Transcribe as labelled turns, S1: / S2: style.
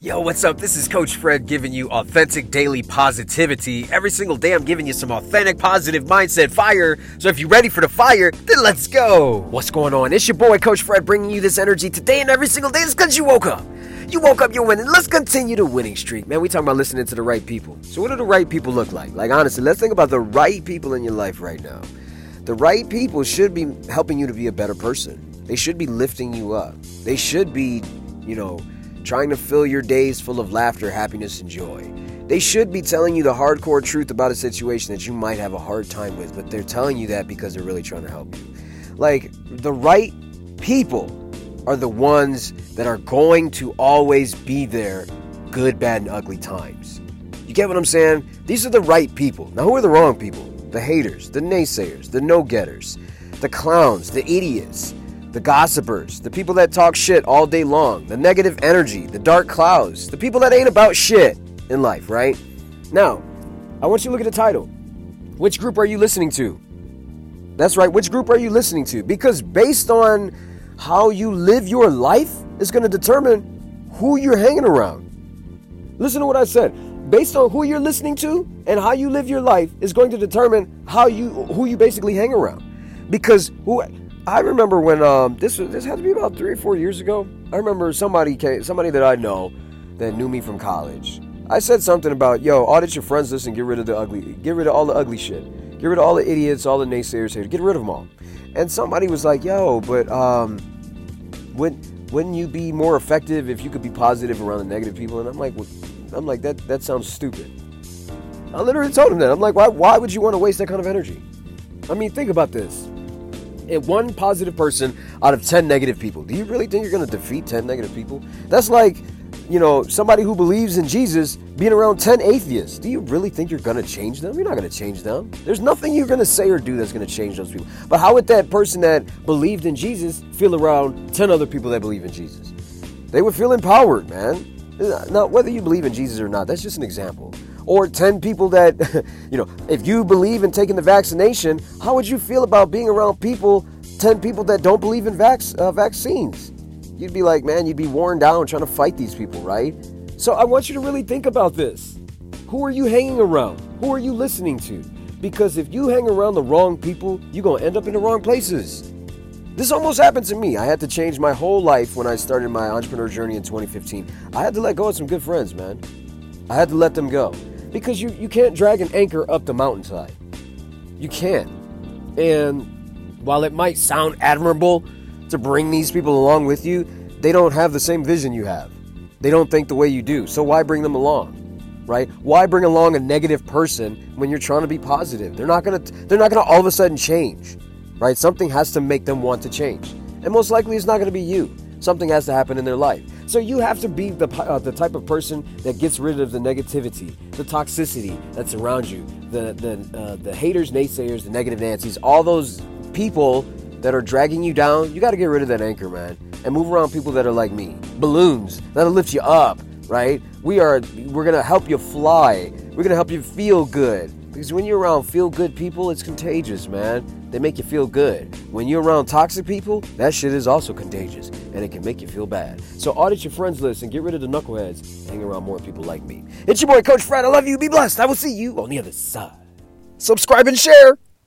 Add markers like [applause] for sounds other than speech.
S1: Yo, what's up? This is Coach Fred giving you authentic daily positivity. Every single day, I'm giving you some authentic positive mindset fire. So if you're ready for the fire, then let's go. What's going on? It's your boy, Coach Fred, bringing you this energy today and every single day. It's because you woke up. You woke up, you're winning. Let's continue the winning streak. Man, we talking about listening to the right people. So what do the right people look like? Like, honestly, let's think about the right people in your life right now. The right people should be helping you to be a better person. They should be lifting you up. They should be, you know, trying to fill your days full of laughter, happiness, and joy. They should be telling you the hardcore truth about a situation that you might have a hard time with, but they're telling you that because they're really trying to help you. Like, the right people are the ones that are going to always be there, good, bad, and ugly times. You get what I'm saying? These are the right people. Now, who are the wrong people? The haters, the naysayers, the no getters, the clowns, the idiots, the gossipers, the people that talk shit all day long, the negative energy, the dark clouds, the people that ain't about shit in life, right? Now, I want you to look at the title. Which group are you listening to? That's right, which group are you listening to? Because based on how you live your life is going to determine who you're hanging around. Listen to what I said. Based on who you're listening to and how you live your life is going to determine how you who you basically hang around. Because who I remember when um, this this had to be about three or four years ago. I remember somebody came, somebody that I know that knew me from college. I said something about yo, audit your friends list and get rid of the ugly, get rid of all the ugly shit, get rid of all the idiots, all the naysayers here, get rid of them all. And somebody was like, yo, but um, wouldn't wouldn't you be more effective if you could be positive around the negative people? And I'm like, I'm like that that sounds stupid. I literally told him that. I'm like, why why would you want to waste that kind of energy? I mean, think about this Eh, one positive person out of 10 negative people. Do you really think you're going to defeat 10 negative people? That's like, you know, somebody who believes in Jesus being around 10 atheists. Do you really think you're going to change them? You're not going to change them. There's nothing you're going to say or do that's going to change those people. But how would that person that believed in Jesus feel around 10 other people that believe in Jesus? They would feel empowered, man. Now, whether you believe in Jesus or not, that's just an example or 10 people that, [laughs] you know, if you believe in taking the vaccination, how would you feel about being around people, 10 people that don't believe in vac- uh, vaccines? You'd be like, man, you'd be worn down trying to fight these people, right? So I want you to really think about this. Who are you hanging around? Who are you listening to? Because if you hang around the wrong people, you're going to end up in the wrong places. This almost happened to me. I had to change my whole life when I started my entrepreneur journey in 2015. I had to let go of some good friends, man. I had to let them go because you, you can't drag an anchor up the mountainside. You can't. And while it might sound admirable to bring these people along with you, they don't have the same vision you have. They don't think the way you do. So why bring them along? Right? Why bring along a negative person when you're trying to be positive? They're not to they're not to all of a sudden change. Right? Something has to make them want to change. And most likely it's not to be you. Something has to happen in their life. So you have to be the, uh, the type of person that gets rid of the negativity, the toxicity that's around you, the the uh, the haters, naysayers, the negative Nancy's, all those people that are dragging you down. You got to get rid of that anchor, man, and move around people that are like me, balloons that'll lift you up. Right? We are. We're gonna help you fly. We're gonna help you feel good. Because when you're around feel good people, it's contagious, man. They make you feel good. When you're around toxic people, that shit is also contagious and it can make you feel bad. So audit your friends list and get rid of the knuckleheads. Hang around more people like me. It's your boy, Coach Fred. I love you. Be blessed. I will see you on the other side. Subscribe and share.